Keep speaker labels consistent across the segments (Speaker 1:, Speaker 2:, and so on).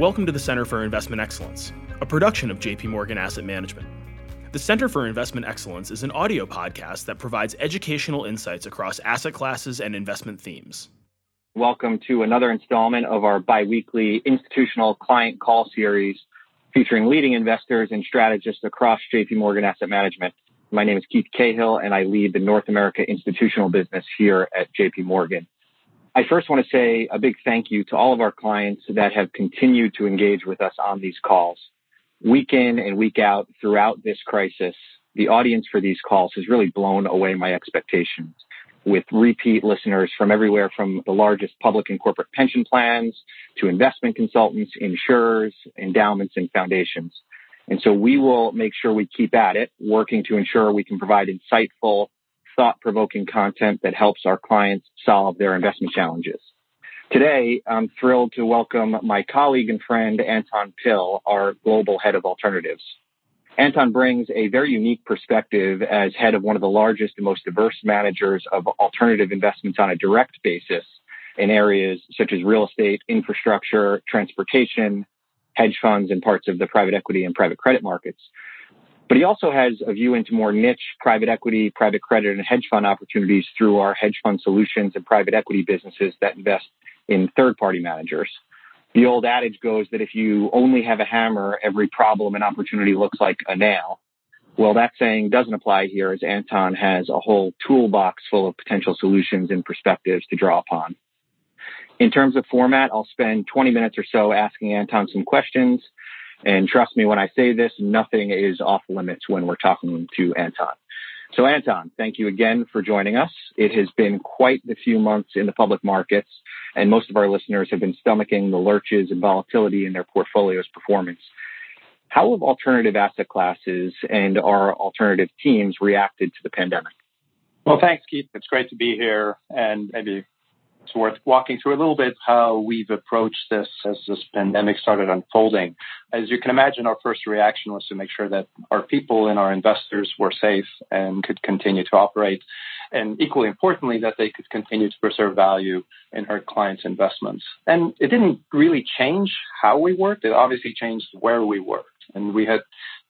Speaker 1: Welcome to the Center for Investment Excellence, a production of JP Morgan Asset Management. The Center for Investment Excellence is an audio podcast that provides educational insights across asset classes and investment themes.
Speaker 2: Welcome to another installment of our biweekly institutional client call series featuring leading investors and strategists across JP Morgan Asset Management. My name is Keith Cahill and I lead the North America institutional business here at JP Morgan. I first want to say a big thank you to all of our clients that have continued to engage with us on these calls. Week in and week out throughout this crisis, the audience for these calls has really blown away my expectations with repeat listeners from everywhere from the largest public and corporate pension plans to investment consultants, insurers, endowments, and foundations. And so we will make sure we keep at it, working to ensure we can provide insightful, thought provoking content that helps our clients solve their investment challenges. Today, I'm thrilled to welcome my colleague and friend, Anton Pil, our global head of alternatives. Anton brings a very unique perspective as head of one of the largest and most diverse managers of alternative investments on a direct basis in areas such as real estate, infrastructure, transportation, hedge funds, and parts of the private equity and private credit markets. But he also has a view into more niche private equity, private credit, and hedge fund opportunities through our hedge fund solutions and private equity businesses that invest in third party managers. The old adage goes that if you only have a hammer, every problem and opportunity looks like a nail. Well, that saying doesn't apply here as Anton has a whole toolbox full of potential solutions and perspectives to draw upon. In terms of format, I'll spend 20 minutes or so asking Anton some questions and trust me when I say this, nothing is off limits when we're talking to Anton. So Anton, thank you again for joining us. It has been quite the few months in the public markets, and most of our listeners have been stomaching the lurches and volatility in their portfolio's performance. How have alternative asset classes and our alternative teams reacted to the pandemic?
Speaker 3: Well, thanks, Keith. It's great to be here and maybe it's worth walking through a little bit how we've approached this as this pandemic started unfolding. As you can imagine, our first reaction was to make sure that our people and our investors were safe and could continue to operate. And equally importantly, that they could continue to preserve value in our clients' investments. And it didn't really change how we worked. It obviously changed where we worked. And we had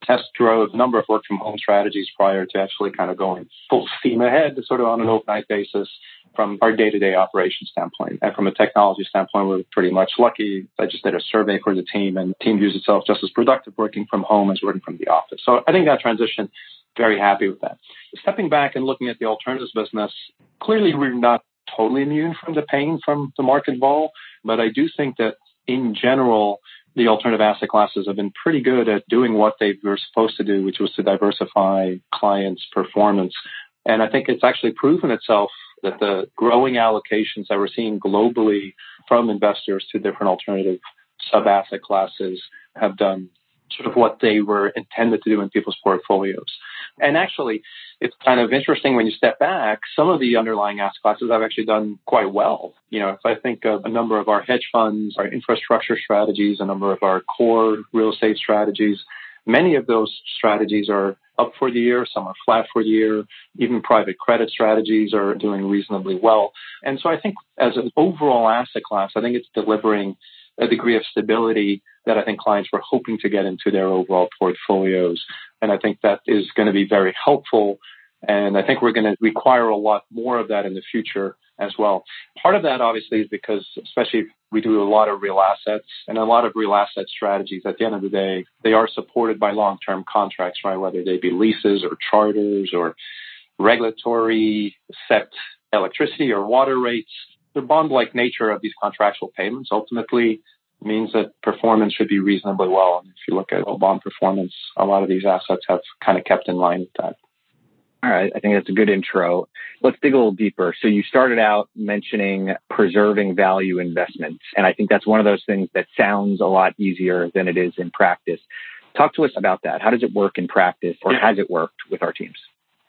Speaker 3: test drove a number of work from home strategies prior to actually kind of going full steam ahead, sort of on an overnight basis from our day-to-day operation standpoint. And from a technology standpoint, we're pretty much lucky. I just did a survey for the team and the team views itself just as productive working from home as working from the office. So I think that transition, very happy with that. Stepping back and looking at the alternatives business, clearly we're not totally immune from the pain from the market vol, but I do think that in general, the alternative asset classes have been pretty good at doing what they were supposed to do, which was to diversify clients' performance. And I think it's actually proven itself that the growing allocations that we're seeing globally from investors to different alternative sub asset classes have done sort of what they were intended to do in people's portfolios. And actually, it's kind of interesting when you step back, some of the underlying asset classes have actually done quite well. You know, if I think of a number of our hedge funds, our infrastructure strategies, a number of our core real estate strategies, many of those strategies are up for the year, some are flat for the year. Even private credit strategies are doing reasonably well. And so I think as an overall asset class, I think it's delivering a degree of stability that I think clients were hoping to get into their overall portfolios. And I think that is going to be very helpful. And I think we're going to require a lot more of that in the future as well. Part of that obviously is because, especially we do a lot of real assets and a lot of real asset strategies at the end of the day, they are supported by long-term contracts, right? Whether they be leases or charters or regulatory set electricity or water rates. The bond-like nature of these contractual payments ultimately means that performance should be reasonably well. And if you look at bond performance, a lot of these assets have kind of kept in line with that.
Speaker 2: All right. I think that's a good intro. Let's dig a little deeper. So you started out mentioning preserving value investments. And I think that's one of those things that sounds a lot easier than it is in practice. Talk to us about that. How does it work in practice or yeah. has it worked with our teams?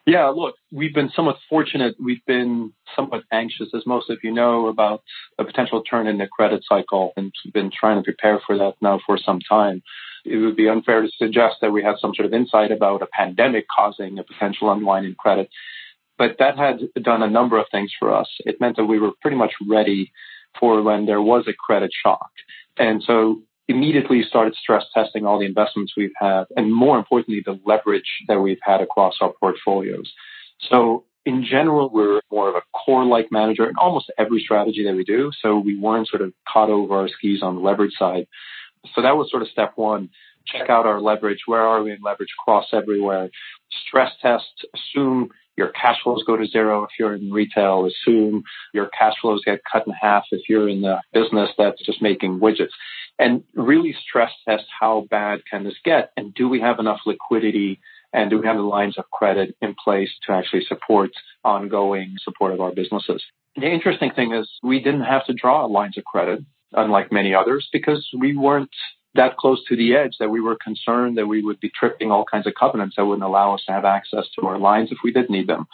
Speaker 3: Yeah, look, we've been somewhat fortunate. We've been somewhat anxious, as most of you know, about a potential turn in the credit cycle and we've been trying to prepare for that now for some time it would be unfair to suggest that we have some sort of insight about a pandemic causing a potential unwind in credit. But that had done a number of things for us. It meant that we were pretty much ready for when there was a credit shock. And so immediately started stress testing all the investments we've had, and more importantly, the leverage that we've had across our portfolios. So in general, we're more of a core-like manager in almost every strategy that we do. So we weren't sort of caught over our skis on the leverage side. So that was sort of step one. Check out our leverage. Where are we in leverage? Cross everywhere. Stress test. Assume your cash flows go to zero if you're in retail. Assume your cash flows get cut in half if you're in the business that's just making widgets. And really stress test how bad can this get? And do we have enough liquidity and do we have the lines of credit in place to actually support ongoing support of our businesses? The interesting thing is we didn't have to draw lines of credit, unlike many others, because we weren't that close to the edge that we were concerned that we would be tripping all kinds of covenants that wouldn't allow us to have access to our lines if we did need them.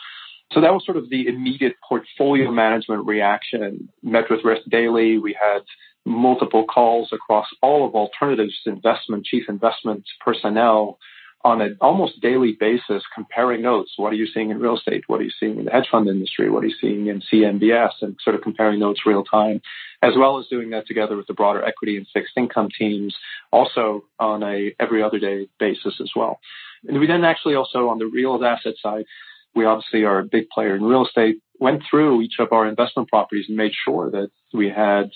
Speaker 3: So that was sort of the immediate portfolio management reaction. Met with risk daily. We had multiple calls across all of alternatives investment, chief investment personnel on an almost daily basis comparing notes. What are you seeing in real estate? What are you seeing in the hedge fund industry? What are you seeing in CMBS? And sort of comparing notes real time, as well as doing that together with the broader equity and fixed income teams, also on a every other day basis as well. And we then actually also on the real asset side, we obviously are a big player in real estate, went through each of our investment properties and made sure that we had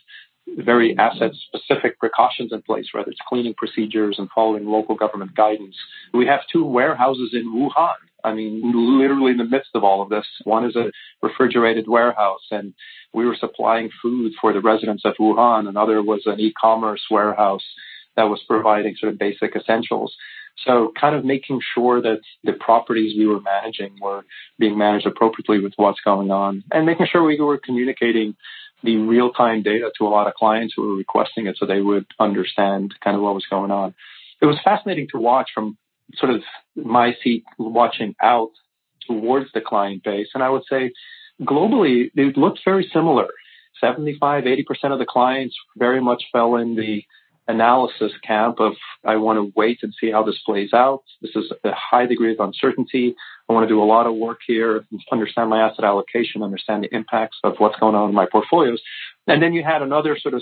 Speaker 3: very asset specific precautions in place, whether it's cleaning procedures and following local government guidance. We have two warehouses in Wuhan. I mean, literally in the midst of all of this. One is a refrigerated warehouse and we were supplying food for the residents of Wuhan. Another was an e-commerce warehouse that was providing sort of basic essentials. So kind of making sure that the properties we were managing were being managed appropriately with what's going on and making sure we were communicating the real time data to a lot of clients who were requesting it so they would understand kind of what was going on. It was fascinating to watch from sort of my seat watching out towards the client base. And I would say globally, it looked very similar. 75, 80% of the clients very much fell in the analysis camp of I want to wait and see how this plays out. This is a high degree of uncertainty. I want to do a lot of work here, understand my asset allocation, understand the impacts of what's going on in my portfolios. And then you had another sort of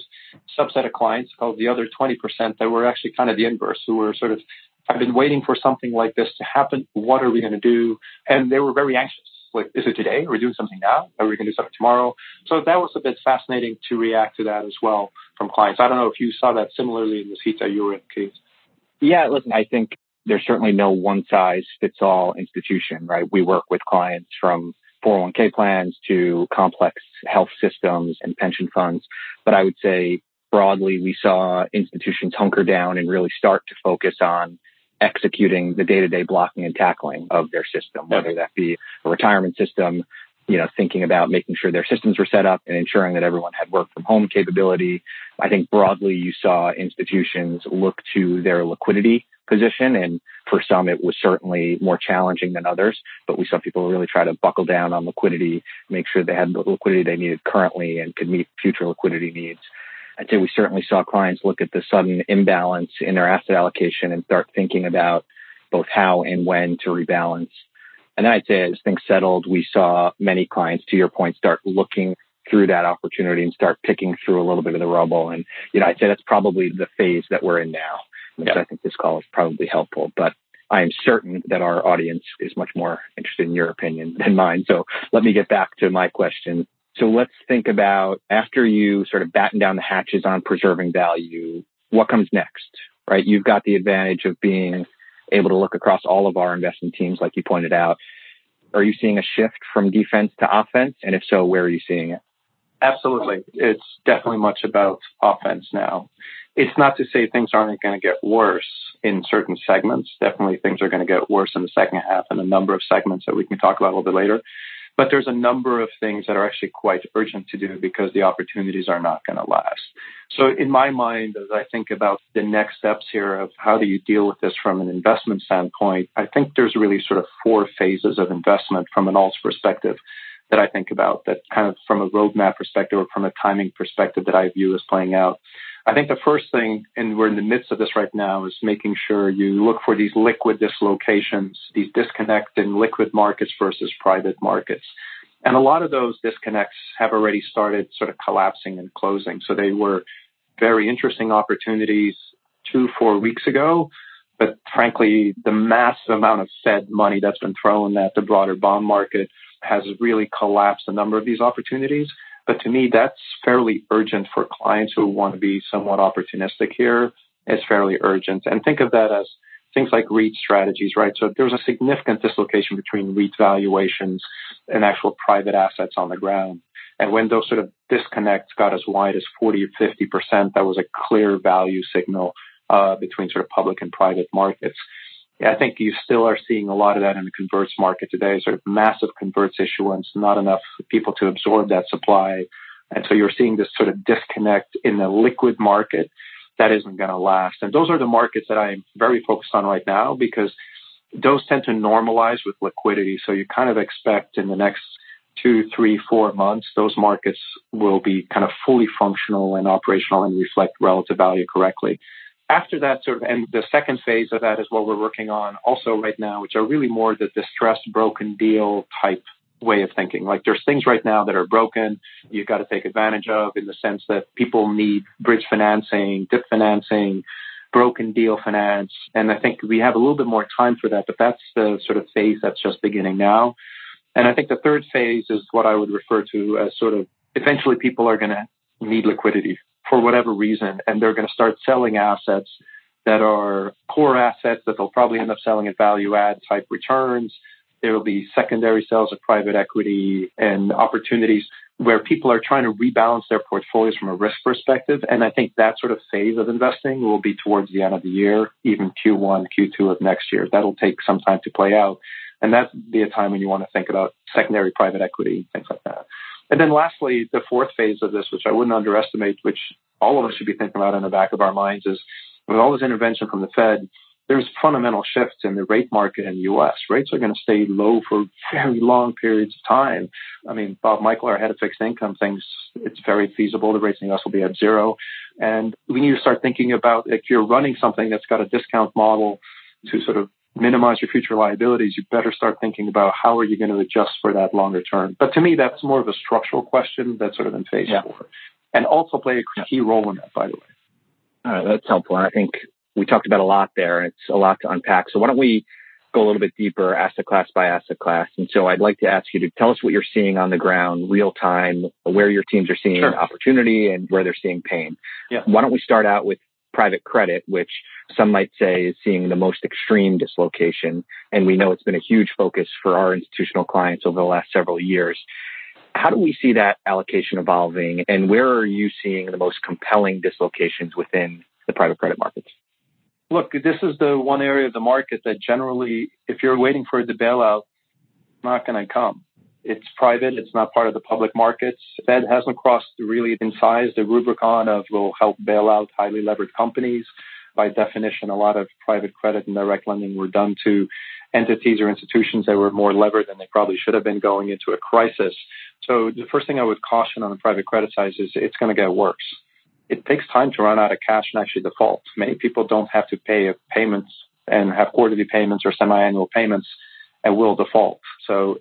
Speaker 3: subset of clients called the other 20% that were actually kind of the inverse, who were sort of, I've been waiting for something like this to happen. What are we going to do? And they were very anxious. Like, is it today? Are we doing something now? Are we going to do something tomorrow? So that was a bit fascinating to react to that as well from clients. I don't know if you saw that similarly in the seat that you were in.
Speaker 2: Yeah, listen, I think there's certainly no one size fits all institution, right? We work with clients from 401k plans to complex health systems and pension funds. But I would say broadly, we saw institutions hunker down and really start to focus on executing the day-to-day blocking and tackling of their system, whether that be a retirement system, you know, thinking about making sure their systems were set up and ensuring that everyone had work from home capability. I think broadly you saw institutions look to their liquidity position. And for some, it was certainly more challenging than others, but we saw people really try to buckle down on liquidity, make sure they had the liquidity they needed currently and could meet future liquidity needs. I'd say we certainly saw clients look at the sudden imbalance in their asset allocation and start thinking about both how and when to rebalance. And then I'd say as things settled, we saw many clients, to your point, start looking through that opportunity and start picking through a little bit of the rubble. And, you know, I'd say that's probably the phase that we're in now. Yeah. I think this call is probably helpful, but I am certain that our audience is much more interested in your opinion than mine. So let me get back to my question. So let's think about after you sort of batten down the hatches on preserving value, what comes next, right? You've got the advantage of being able to look across all of our investment teams, like you pointed out. Are you seeing a shift from defense to offense? And if so, where are you seeing it?
Speaker 3: Absolutely. It's definitely much about offense now. It's not to say things aren't going to get worse in certain segments. Definitely things are going to get worse in the second half and a number of segments that we can talk about a little bit later. But there's a number of things that are actually quite urgent to do because the opportunities are not going to last. So in my mind, as I think about the next steps here of how do you deal with this from an investment standpoint, I think there's really sort of four phases of investment from an alts perspective that I think about that kind of from a roadmap perspective or from a timing perspective that I view as playing out. I think the first thing, and we're in the midst of this right now, is making sure you look for these liquid dislocations, these disconnects in liquid markets versus private markets. And a lot of those disconnects have already started sort of collapsing and closing. So they were very interesting opportunities two, four weeks ago. But frankly, the massive amount of Fed money that's been thrown at the broader bond market has really collapsed a number of these opportunities. But to me, that's fairly urgent for clients who want to be somewhat opportunistic here. It's fairly urgent. And think of that as things like REIT strategies, right? So there's a significant dislocation between REIT valuations and actual private assets on the ground. And when those sort of disconnects got as wide as 40 or 50%, that was a clear value signal uh, between sort of public and private markets. I think you still are seeing a lot of that in the converts market today, sort of massive converts issuance, not enough people to absorb that supply. And so you're seeing this sort of disconnect in the liquid market that isn't going to last. And those are the markets that I'm very focused on right now because those tend to normalize with liquidity. So you kind of expect in the next two, three, four months, those markets will be kind of fully functional and operational and reflect relative value correctly. After that sort of, and the second phase of that is what we're working on also right now, which are really more the distressed broken deal type way of thinking. Like there's things right now that are broken, you've got to take advantage of in the sense that people need bridge financing, DIP financing, broken deal finance. And I think we have a little bit more time for that, but that's the sort of phase that's just beginning now. And I think the third phase is what I would refer to as sort of eventually people are going to need liquidity for whatever reason, and they're going to start selling assets that are core assets that they'll probably end up selling at value add type returns. There will be secondary sales of private equity and opportunities where people are trying to rebalance their portfolios from a risk perspective. And I think that sort of phase of investing will be towards the end of the year, even Q1, Q2 of next year. That'll take some time to play out. And that'd be a time when you want to think about secondary private equity, things like that. And then lastly, the fourth phase of this, which I wouldn't underestimate, which all of us should be thinking about in the back of our minds is with all this intervention from the Fed, there's fundamental shifts in the rate market in the U.S. Rates are going to stay low for very long periods of time. I mean, Bob Michele, our head of fixed income, thinks it's very feasible the rates in the U.S. will be at zero. And we need to start thinking about if you're running something that's got a discount model to sort of minimize your future liabilities, you better start thinking about how are you going to adjust for that longer term. But to me, that's more of a structural question that's sort of in phase yeah. four. And also play a key role in that, by the way.
Speaker 2: All right, that's helpful. I think we talked about a lot there, and it's a lot to unpack. So why don't we go a little bit deeper, asset class by asset class? And so I'd like to ask you to tell us what you're seeing on the ground, real time, where your teams are seeing sure. opportunity and where they're seeing pain. Yeah. Why don't we start out with private credit, which some might say is seeing the most extreme dislocation. And we know it's been a huge focus for our institutional clients over the last several years. How do we see that allocation evolving and where are you seeing the most compelling dislocations within the private credit markets?
Speaker 3: Look, this is the one area of the market that generally, if you're waiting for the bailout, not going to come. It's private. It's not part of the public markets. Fed hasn't crossed really in size the Rubicon of will help bail out highly levered companies. By definition, a lot of private credit and direct lending were done to entities or institutions that were more levered than they probably should have been going into a crisis. So the first thing I would caution on the private credit side is it's going to get worse. It takes time to run out of cash and actually default. Many people don't have to pay payments and have quarterly payments or semi-annual payments and will default. So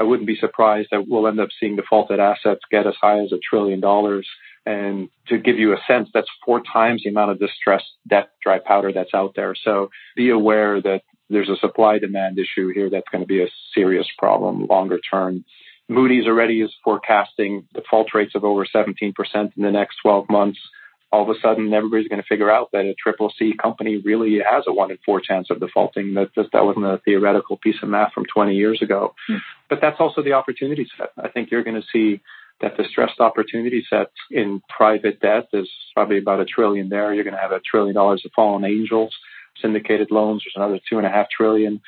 Speaker 3: I wouldn't be surprised that we'll end up seeing defaulted assets get as high as a trillion dollars. And to give you a sense, that's four times the amount of distressed debt dry powder that's out there. So be aware that there's a supply demand issue here that's going to be a serious problem longer term. Moody's already is forecasting default rates of over 17% in the next 12 months. All of a sudden, everybody's going to figure out that a triple C company really has a one in four chance of defaulting. That just, that wasn't a theoretical piece of math from 20 years ago. Mm. But that's also the opportunity set. I think you're going to see that the stressed opportunity set in private debt is probably about a trillion there. You're going to have a trillion dollars of fallen angels, syndicated loans. There's another two and a half trillion.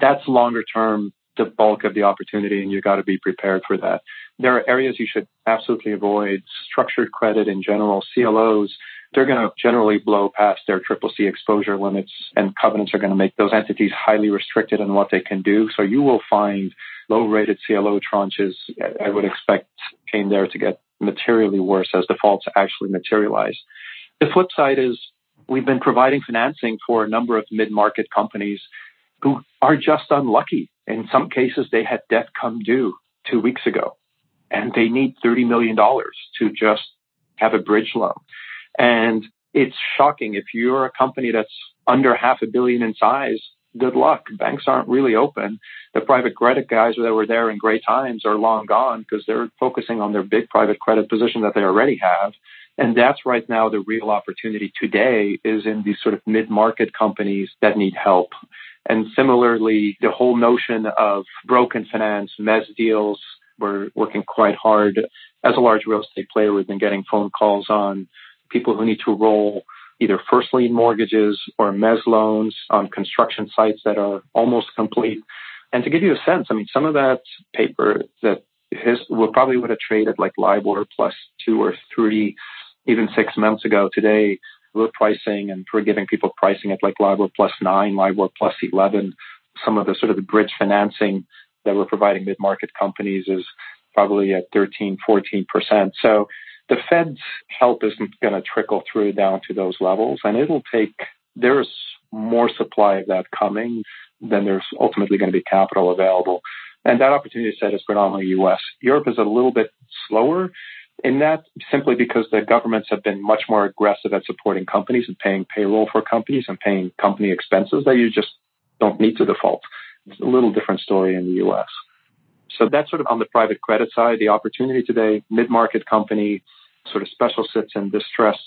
Speaker 3: That's longer term the bulk of the opportunity and you've got to be prepared for that. There are areas you should absolutely avoid. Structured credit in general, CLOs, they're going to generally blow past their triple C exposure limits and covenants are going to make those entities highly restricted in what they can do. So you will find low rated CLO tranches. I would expect pain there to get materially worse as defaults actually materialize. The flip side is we've been providing financing for a number of mid market companies who are just unlucky. In some cases, they had debt come due two weeks ago and they need $30 million to just have a bridge loan. And it's shocking. If you're a company that's under half a billion in size, good luck. Banks aren't really open. The private credit guys that were there in great times are long gone because they're focusing on their big private credit position that they already have. And that's right now the real opportunity today is in these sort of mid-market companies that need help. And similarly, the whole notion of broken finance, mezz deals, we're working quite hard as a large real estate player. We've been getting phone calls on people who need to roll either first lien mortgages or mezz loans on construction sites that are almost complete. And to give you a sense, I mean, some of that paper that his will probably would have traded like LIBOR plus two or three, even six months ago. Today, we're pricing and we're giving people pricing at like LIBOR plus nine, LIBOR plus 11. Some of the sort of the bridge financing that we're providing mid-market companies is probably at 13, 14%. So the Fed's help isn't going to trickle through down to those levels, and it'll take, there's more supply of that coming than there's ultimately going to be capital available. And that opportunity set is predominantly US. Europe is a little bit slower in that simply because the governments have been much more aggressive at supporting companies and paying payroll for companies and paying company expenses that you just don't need to default. It's a little different story in the US. So that's sort of on the private credit side, the opportunity today, mid-market company, sort of special sits and distressed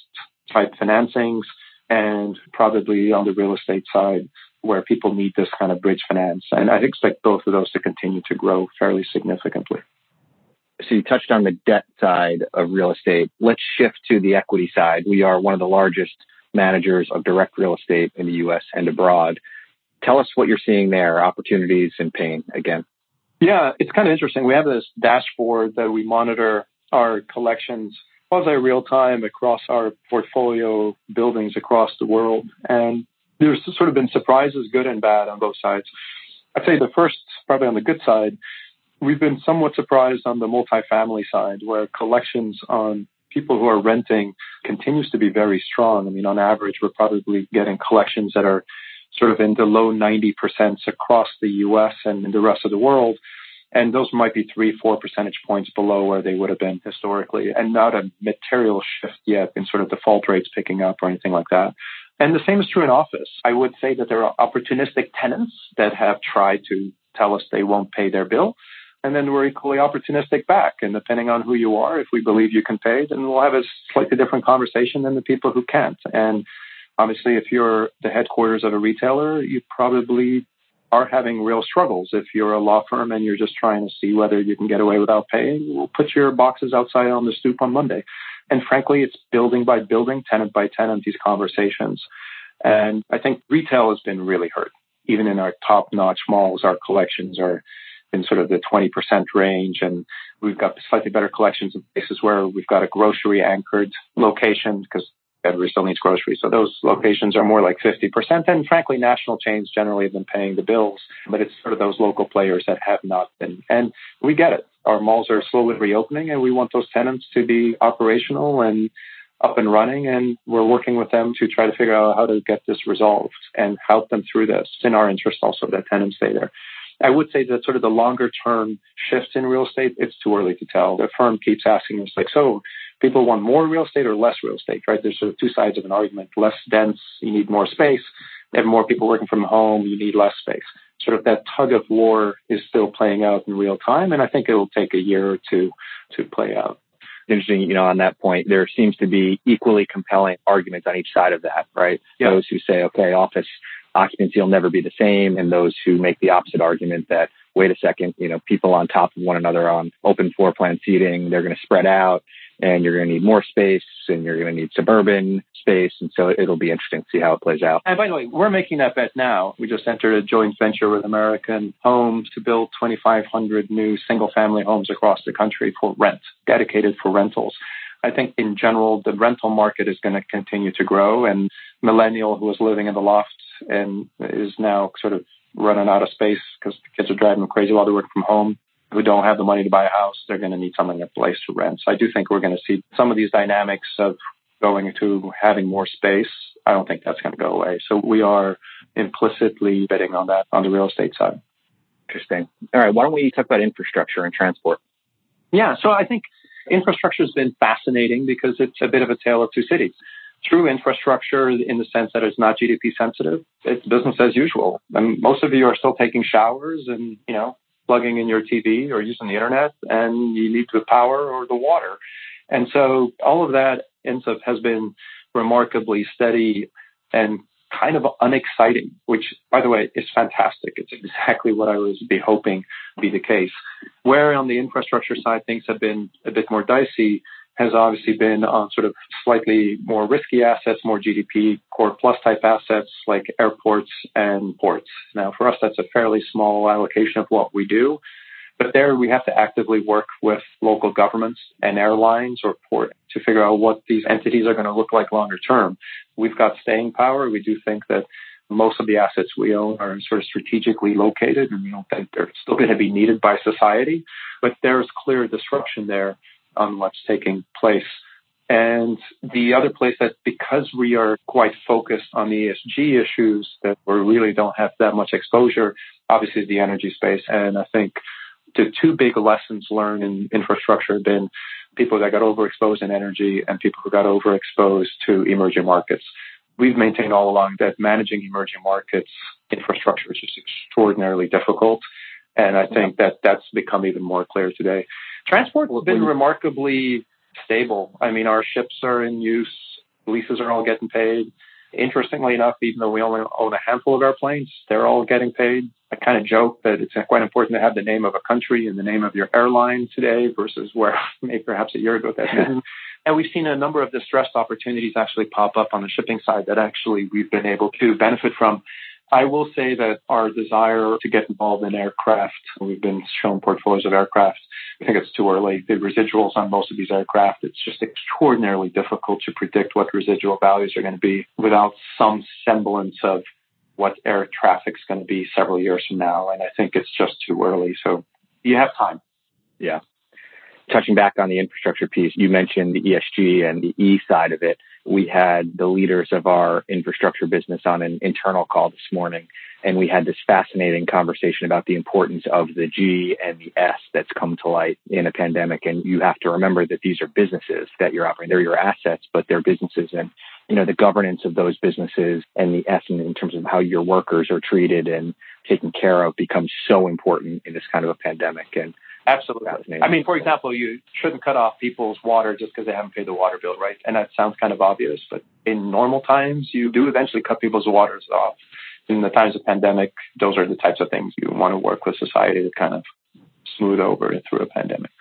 Speaker 3: type financings, and probably on the real estate side where people need this kind of bridge finance. And I expect both of those to continue to grow fairly significantly.
Speaker 2: So you touched on the debt side of real estate. Let's shift to the equity side. We are one of the largest managers of direct real estate in the US and abroad. Tell us what you're seeing there, opportunities and pain again.
Speaker 3: Yeah, it's kind of interesting. We have this dashboard that we monitor our collections quasi real time across our portfolio buildings across the world. And there's sort of been surprises, good and bad, on both sides. I'd say the first, probably on the good side, we've been somewhat surprised on the multifamily side, where collections on people who are renting continues to be very strong. I mean, on average, we're probably getting collections that are sort of in the low 90% across the US and in the rest of the world. And those might be three, four percentage points below where they would have been historically, and not a material shift yet in sort of default rates picking up or anything like that. And the same is true in office. I would say that there are opportunistic tenants that have tried to tell us they won't pay their bill. And then we're equally opportunistic back. And depending on who you are, if we believe you can pay, then we'll have a slightly different conversation than the people who can't. And obviously, if you're the headquarters of a retailer, you probably are having real struggles. If you're a law firm and you're just trying to see whether you can get away without paying, we'll put your boxes outside on the stoop on Monday. And frankly, it's building by building, tenant by tenant, these conversations. And I think retail has been really hurt. Even in our top notch malls, our collections are in sort of the 20% range. And we've got slightly better collections in places where we've got a grocery anchored location because everybody still needs groceries. So those locations are more like 50%. And frankly, national chains generally have been paying the bills, but it's sort of those local players that have not been. And we get it. Our malls are slowly reopening and we want those tenants to be operational and up and running. And we're working with them to try to figure out how to get this resolved and help them through this. In our interest also that tenants stay there. I would say that sort of the longer term shift in real estate, it's too early to tell. The firm keeps asking us like, so people want more real estate or less real estate, right? There's sort of two sides of an argument. Less dense, you need more space. Have more people working from home, you need less space. Sort of that tug of war is still playing out in real time, and I think it will take a year or two to play out.
Speaker 2: Interesting, you know, on that point, there seems to be equally compelling arguments on each side of that, right? Yeah. Those who say, okay, office occupancy will never be the same, and those who make the opposite argument that wait a second, you know, people on top of one another on open floor plan seating, they're going to spread out and you're going to need more space and you're going to need suburban space. And so it'll be interesting to see how it plays out.
Speaker 3: And by the way, we're making that bet now. We just entered a joint venture with American Homes to build 2,500 new single family homes across the country for rent, dedicated for rentals. I think in general, the rental market is going to continue to grow and millennial who was living in the loft and is now sort of running out of space because the kids are driving them crazy while they're working from home who don't have the money to buy a house, they're going to need something a place to rent. So I do think we're going to see some of these dynamics of going to having more space. I don't think that's going to go away. So we are implicitly betting on that on the real estate side.
Speaker 2: Interesting. All right. Why don't we talk about infrastructure and transport?
Speaker 3: Yeah. So I think infrastructure has been fascinating because it's a bit of a tale of two cities. through infrastructure in the sense that it's not GDP sensitive. It's business as usual. And most of you are still taking showers and, you know, plugging in your TV or using the internet and you need the power or the water. And so all of that ends up has been remarkably steady and kind of unexciting, which by the way is fantastic. It's exactly what I was be hoping be the case. Where on the infrastructure side things have been a bit more dicey has obviously been on sort of slightly more risky assets, more GDP core plus type assets like airports and ports. Now for us that's a fairly small allocation of what we do. But there we have to actively work with local governments and airlines or port to figure out what these entities are going to look like longer term. We've got staying power. We do think that most of the assets we own are sort of strategically located and we don't think they're still going to be needed by society. But there's clear disruption there on what's taking place. And the other place that because we are quite focused on the ESG issues that we really don't have that much exposure, obviously the energy space. And I think the two big lessons learned in infrastructure have been people that got overexposed in energy and people who got overexposed to emerging markets. We've maintained all along that managing emerging markets infrastructure is just extraordinarily difficult. And I think that that's become even more clear today. Transport has been remarkably stable. I mean, our ships are in use. Leases are all getting paid. Interestingly enough, even though we only own a handful of airplanes, they're all getting paid. I kind of joke that it's quite important to have the name of a country and the name of your airline today versus where maybe perhaps a year ago that didn't. And we've seen a number of distressed opportunities actually pop up on the shipping side that actually we've been able to benefit from. I will say that our desire to get involved in aircraft, we've been shown portfolios of aircraft. I think it's too early. The residuals on most of these aircraft, it's just extraordinarily difficult to predict what residual values are going to be without some semblance of what air traffic's going to be several years from now. And I think it's just too early. So you have time.
Speaker 2: Yeah. Touching back on the infrastructure piece, you mentioned the ESG and the E side of it we had the leaders of our infrastructure business on an internal call this morning, and we had this fascinating conversation about the importance of the G and the S that's come to light in a pandemic. And you have to remember that these are businesses that you're operating. They're your assets, but they're businesses. And, you know, the governance of those businesses and the S in terms of how your workers are treated and taken care of becomes so important in this kind of a pandemic. And
Speaker 3: Absolutely. I mean, for example, you shouldn't cut off people's water just because they haven't paid the water bill, right? And that sounds kind of obvious, but in normal times, you do eventually cut people's waters off. In the times of pandemic, those are the types of things you want to work with society to kind of smooth over through a pandemic.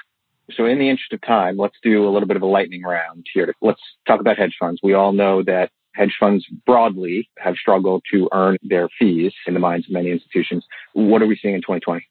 Speaker 2: So in the interest of time, let's do a little bit of a lightning round here. Let's talk about hedge funds. We all know that hedge funds broadly have struggled to earn their fees in the minds of many institutions. What are we seeing in 2020?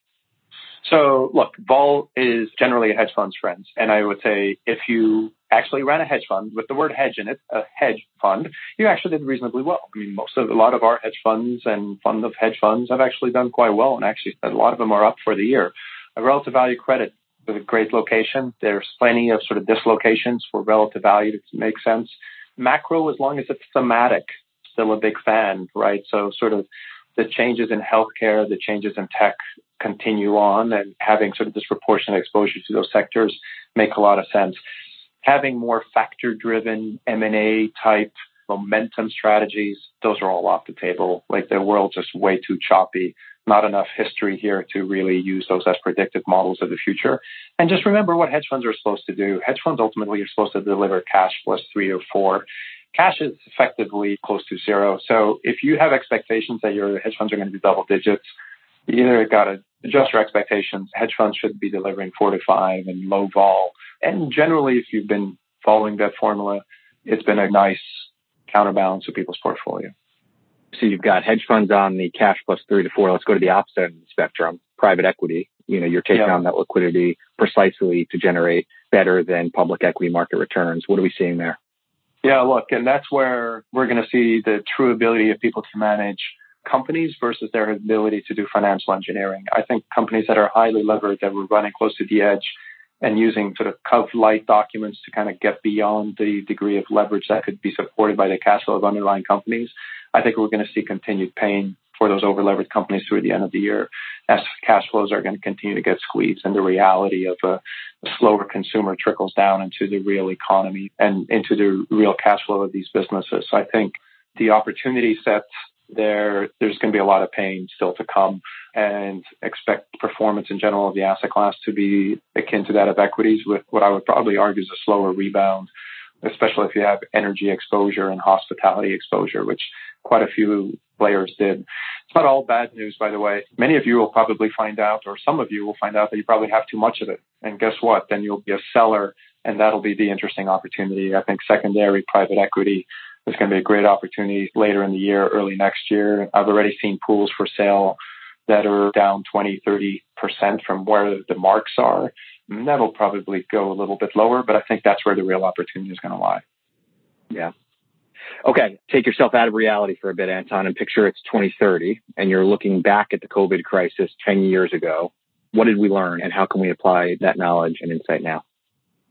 Speaker 3: So look, vol is generally a hedge fund's friend. And I would say if you actually ran a hedge fund with the word hedge in it, a hedge fund, you actually did reasonably well. I mean, most of a lot of our hedge funds and fund of hedge funds have actually done quite well. And actually a lot of them are up for the year. A relative value credit with a great location. There's plenty of sort of dislocations for relative value to make sense. Macro, as long as it's thematic, still a big fan, right? So sort of the changes in healthcare, the changes in tech continue on and having sort of disproportionate exposure to those sectors make a lot of sense. Having more factor driven M&A type momentum strategies, those are all off the table. Like the world's just way too choppy. Not enough history here to really use those as predictive models of the future. And just remember what hedge funds are supposed to do. Hedge funds ultimately are supposed to deliver cash plus three or four. Cash is effectively close to zero. So if you have expectations that your hedge funds are going to be double digits, you either got to adjust your expectations. Hedge funds should be delivering four to five and low vol. And generally, if you've been following that formula, it's been a nice counterbalance of people's portfolio.
Speaker 2: So you've got hedge funds on the cash plus three to four. Let's go to the opposite end of the spectrum, private equity. You know, you're taking yeah. on that liquidity precisely to generate better than public equity market returns. What are we seeing there?
Speaker 3: Yeah, look, and that's where we're going to see the true ability of people to manage companies versus their ability to do financial engineering. I think companies that are highly levered, that were running close to the edge and using sort of cov light documents to kind of get beyond the degree of leverage that could be supported by the cash flow of underlying companies, I think we're going to see continued pain for those overleveraged companies through the end of the year as cash flows are going to continue to get squeezed and the reality of a, slower consumer trickles down into the real economy and into the real cash flow of these businesses. So I think the opportunity set there there's going to be a lot of pain still to come and expect performance in general of the asset class to be akin to that of equities with what I would probably argue is a slower rebound, especially if you have energy exposure and hospitality exposure, which quite a few players did. It's not all bad news, by the way. Many of you will probably find out, or some of you will find out that you probably have too much of it. And guess what? Then you'll be a seller and that'll be the interesting opportunity. I think secondary private equity is going to be a great opportunity later in the year, early next year. I've already seen pools for sale that are down 20, 30% from where the marks are. And that'll probably go a little bit lower, but I think that's where the real opportunity is going to lie.
Speaker 2: Yeah. Okay, take yourself out of reality for a bit, Anton, and picture it's 2030 and you're looking back at the COVID crisis 10 years ago. What did we learn and how can we apply that knowledge and insight now?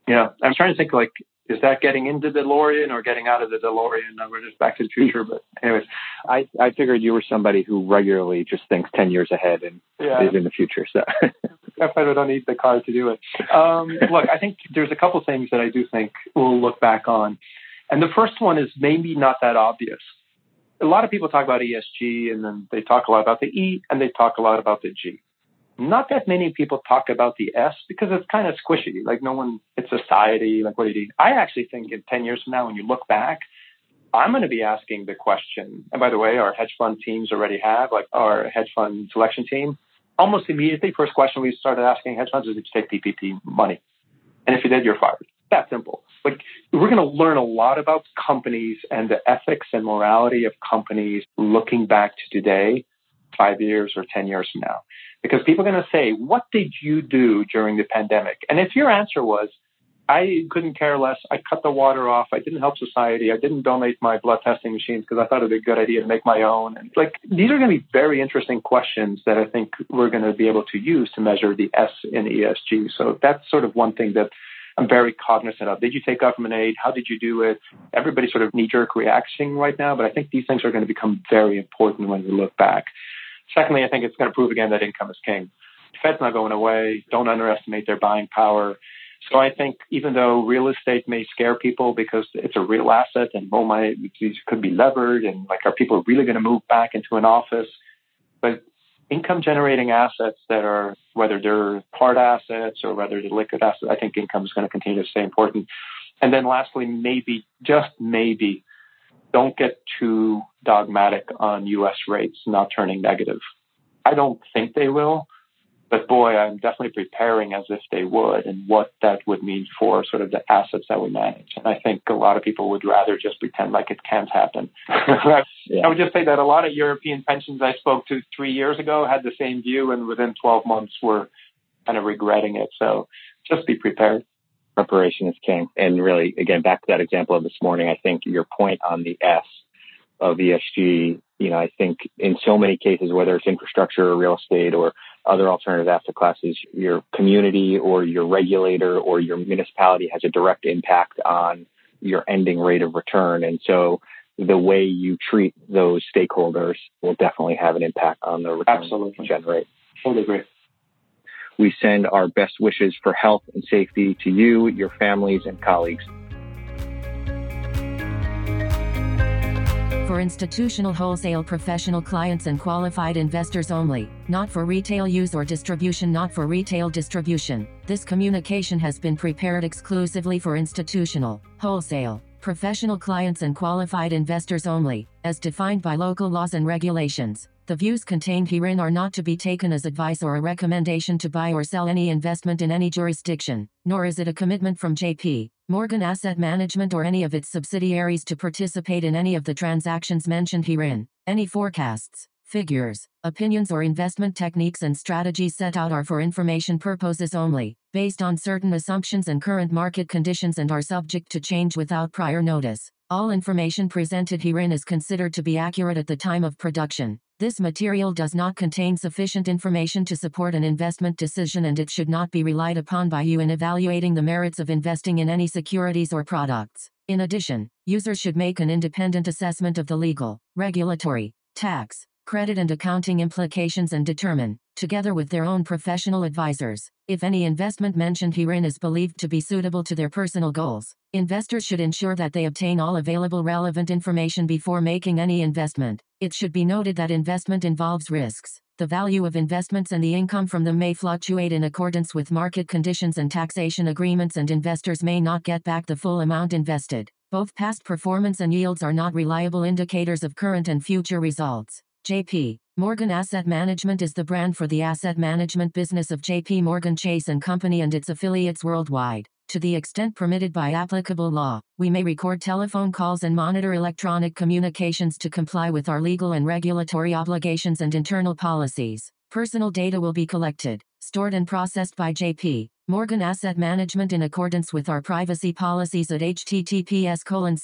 Speaker 3: Yeah, I'm trying to think like is that getting into the DeLorean or getting out of the DeLorean? we're just back to the future. But anyways,
Speaker 2: I, I figured you were somebody who regularly just thinks 10 years ahead and yeah. is in the future. So
Speaker 3: I don't need the car to do it. Um, look, I think there's a couple things that I do think we'll look back on. And the first one is maybe not that obvious. A lot of people talk about ESG and then they talk a lot about the E and they talk a lot about the G not that many people talk about the S because it's kind of squishy. Like no one, it's society. Like what do you do? I actually think in 10 years from now, when you look back, I'm going to be asking the question. And by the way, our hedge fund teams already have like our hedge fund selection team. Almost immediately, first question we started asking hedge funds is if you take PPP money. And if you did, you're fired. That simple. We're going to learn a lot about companies and the ethics and morality of companies looking back to today, five years or 10 years from now because people are going to say, what did you do during the pandemic? And if your answer was, I couldn't care less. I cut the water off. I didn't help society. I didn't donate my blood testing machines because I thought it'd be a good idea to make my own. And like these are going to be very interesting questions that I think we're going to be able to use to measure the S in ESG. So that's sort of one thing that I'm very cognizant of. Did you take government aid? How did you do it? Everybody's sort of knee jerk reacting right now, but I think these things are going to become very important when we look back. Secondly, I think it's going to prove again that income is king. The Fed's not going away. Don't underestimate their buying power. So I think even though real estate may scare people because it's a real asset and oh my, these could be levered and like are people really going to move back into an office? But income generating assets that are whether they're hard assets or whether they're liquid assets, I think income is going to continue to stay important. And then lastly, maybe just maybe don't get too dogmatic on US rates not turning negative. I don't think they will, but boy, I'm definitely preparing as if they would and what that would mean for sort of the assets that we manage. And I think a lot of people would rather just pretend like it can't happen. yeah. I would just say that a lot of European pensions I spoke to three years ago had the same view and within 12 months were kind of regretting it. So just be prepared
Speaker 2: preparation is king. And really, again, back to that example of this morning, I think your point on the S of ESG, you know, I think in so many cases, whether it's infrastructure or real estate or other alternative asset classes, your community or your regulator or your municipality has a direct impact on your ending rate of return. And so the way you treat those stakeholders will definitely have an impact on the return
Speaker 3: Absolutely.
Speaker 2: you generate.
Speaker 3: Totally agree.
Speaker 2: We send our best wishes for health and safety to you, your families, and colleagues.
Speaker 4: For institutional wholesale professional clients and qualified investors only, not for retail use or distribution, not for retail distribution. This communication has been prepared exclusively for institutional, wholesale, professional clients and qualified investors only, as defined by local laws and regulations. The views contained herein are not to be taken as advice or a recommendation to buy or sell any investment in any jurisdiction, nor is it a commitment from JP Morgan Asset Management or any of its subsidiaries to participate in any of the transactions mentioned herein. Any forecasts, figures, opinions or investment techniques and strategies set out are for information purposes only, based on certain assumptions and current market conditions and are subject to change without prior notice. All information presented herein is considered to be accurate at the time of production. This material does not contain sufficient information to support an investment decision and it should not be relied upon by you in evaluating the merits of investing in any securities or products. In addition, users should make an independent assessment of the legal, regulatory, tax, credit and accounting implications and determine, together with their own professional advisors, if any investment mentioned herein is believed to be suitable to their personal goals. Investors should ensure that they obtain all available relevant information before making any investment. It should be noted that investment involves risks. The value of investments and the income from them may fluctuate in accordance with market conditions and taxation agreements, and investors may not get back the full amount invested. Both past performance and yields are not reliable indicators of current and future results. JP Morgan Asset Management is the brand for the asset management business of JP Morgan Chase Company and its affiliates worldwide. To the extent permitted by applicable law, we may record telephone calls and monitor electronic communications to comply with our legal and regulatory obligations and internal policies. Personal data will be collected, stored and processed by JP Morgan Asset Management in accordance with our privacy policies at https colon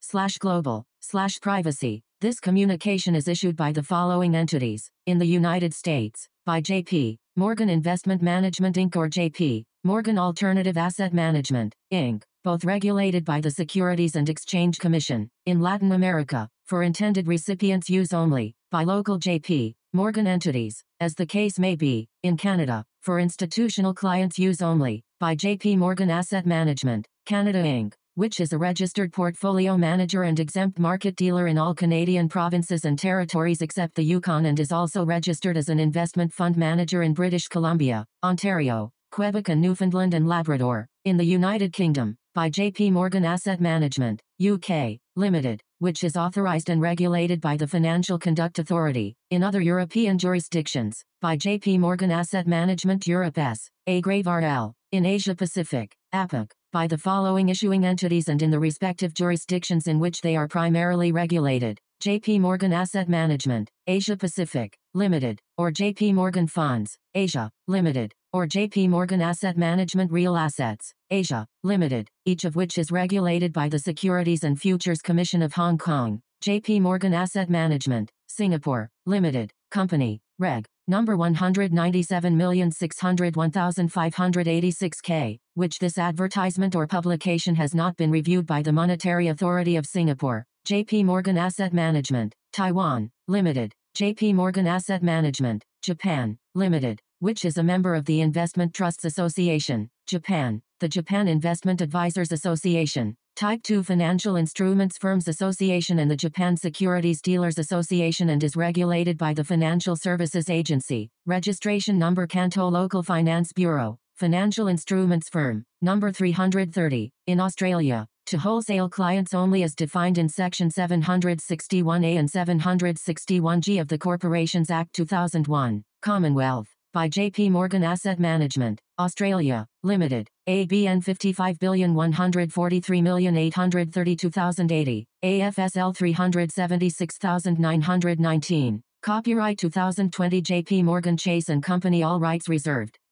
Speaker 4: slash global slash privacy. This communication is issued by the following entities in the United States by JP Morgan Investment Management Inc. or JP Morgan Alternative Asset Management Inc., both regulated by the Securities and Exchange Commission in Latin America for intended recipients' use only by local JP Morgan entities, as the case may be, in Canada for institutional clients' use only by JP Morgan Asset Management Canada Inc which is a registered portfolio manager and exempt market dealer in all Canadian provinces and territories except the Yukon and is also registered as an investment fund manager in British Columbia, Ontario, Quebec and Newfoundland and Labrador, in the United Kingdom, by JP Morgan Asset Management, UK, Limited, which is authorized and regulated by the Financial Conduct Authority, in other European jurisdictions, by JP Morgan Asset Management Europe S, A Grave RL, in Asia Pacific, APAC, by the following issuing entities and in the respective jurisdictions in which they are primarily regulated. JP Morgan Asset Management, Asia Pacific, Limited, or JP Morgan Funds, Asia, Limited, or JP Morgan Asset Management Real Assets, Asia, Limited, each of which is regulated by the Securities and Futures Commission of Hong Kong. JP Morgan Asset Management, Singapore, Limited, Company, Reg. Number 197601586K, which this advertisement or publication has not been reviewed by the Monetary Authority of Singapore, JP Morgan Asset Management, Taiwan, Limited, JP Morgan Asset Management, Japan, Limited, which is a member of the Investment Trusts Association, Japan, the Japan Investment Advisors Association, Type 2 Financial Instruments Firms Association and the Japan Securities Dealers Association and is regulated by the Financial Services Agency. Registration number Kanto Local Finance Bureau. Financial Instruments Firm, number 330, in Australia, to wholesale clients only as defined in Section 761A and 761G of the Corporations Act 2001, Commonwealth by JP Morgan Asset Management, Australia, Limited, ABN 55,143,832,080, AFSL 376,919. Copyright 2020 JP Morgan Chase and Company All rights reserved.